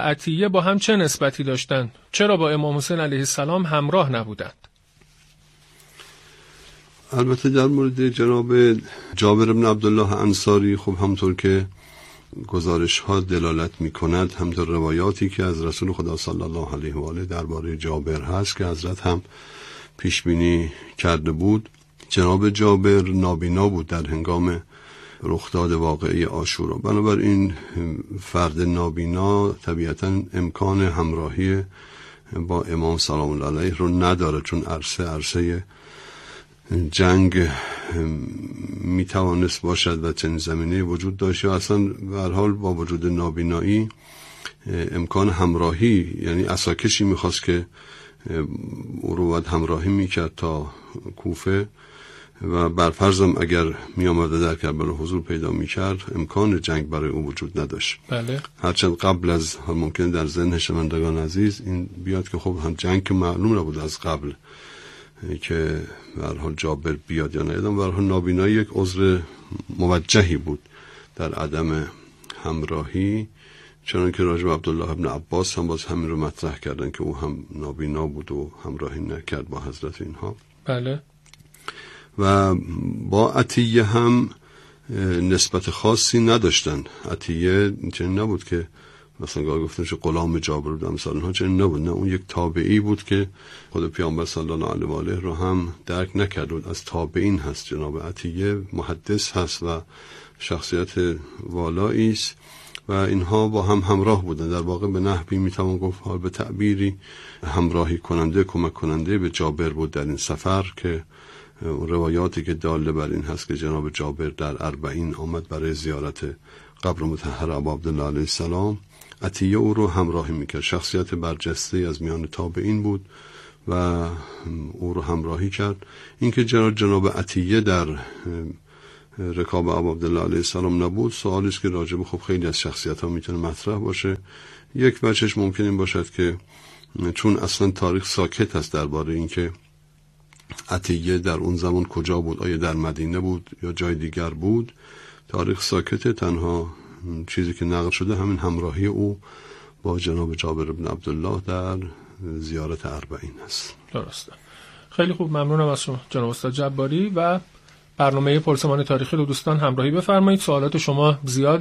عطیه با هم چه نسبتی داشتند؟ چرا با امام حسین علیه السلام همراه نبودند؟ البته در مورد جناب جابر بن عبدالله انصاری خب همطور که گزارش ها دلالت می کند همطور روایاتی که از رسول خدا صلی الله علیه و آله درباره جابر هست که حضرت هم پیش بینی کرده بود جناب جابر نابینا بود در هنگام رخداد واقعی آشورا. بنابراین فرد نابینا طبیعتا امکان همراهی با امام سلام الله علیه رو نداره چون عرصه عرصه جنگ می توانست باشد و چنین زمینه وجود داشت. یا اصلا به حال با وجود نابینایی امکان همراهی یعنی اساکشی می‌خواست که او رو باید همراهی می‌کرد تا کوفه. و برفرضم اگر می آمده در کربلا حضور پیدا می کرد امکان جنگ برای او وجود نداشت. بله. هرچند قبل از ممکن در ذهن شنوندگان عزیز این بیاد که خب هم جنگ که معلوم نبود از قبل که به حال جابر بیاد یا نیادم به حال نابینایی یک عذر موجهی بود در عدم همراهی چون که راجب عبدالله ابن عباس هم باز همین رو مطرح کردن که او هم نابینا بود و همراهی نکرد با حضرت اینها. بله. و با عطیه هم نسبت خاصی نداشتن. عطیه چنین نبود که مثلا گاه گفتن که غلام جابر بود امثال اینها چنین نبود. نه اون یک تابعی بود که خود پیامبر صلی الله علیه و آله رو هم درک نکرد بود. از تابعین هست جناب عطیه محدث هست و شخصیت والایی است و اینها با هم همراه بودن. در واقع به نحوی می‌توان گفت حال به تعبیری همراهی کننده کمک کننده به جابر بود در این سفر که روایاتی که داله بر این هست که جناب جابر در اربعین آمد برای زیارت قبر متحر عبدالله علیه السلام. عطیه او رو همراهی می‌کرد. شخصیت برجسته از میان تابعین بود و او رو همراهی کرد. اینکه جناب جناب عطیه در رکاب ابا عبدالله علیه السلام نبود سوالی است که راجب خب خیلی از شخصیت ها می‌تونه مطرح باشه. یک بچش ممکن این باشد که چون اصلا تاریخ ساکت است درباره اینکه عطیه در اون زمان کجا بود؟ آیا در مدینه بود یا جای دیگر بود؟ تاریخ ساکته تنها چیزی که نقل شده همین همراهی او با جناب جابر بن عبدالله در زیارت اربعین است. درسته. خیلی خوب ممنونم از شما جناب استاد جباری. و برنامه پرسمان تاریخی رو دوستان همراهی بفرمایید. سوالات شما زیاد